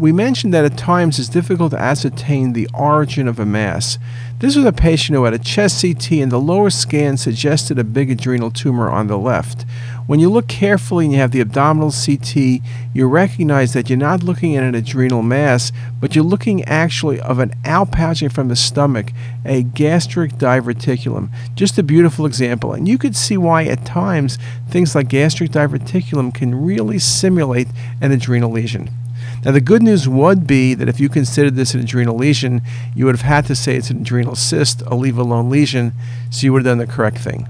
We mentioned that at times it's difficult to ascertain the origin of a mass. This was a patient who had a chest CT and the lower scan suggested a big adrenal tumor on the left. When you look carefully and you have the abdominal CT, you recognize that you're not looking at an adrenal mass, but you're looking actually of an outpouching from the stomach, a gastric diverticulum. Just a beautiful example. And you could see why at times things like gastric diverticulum can really simulate an adrenal lesion. Now, the good news would be that if you considered this an adrenal lesion, you would have had to say it's an adrenal cyst, a leave alone lesion, so you would have done the correct thing.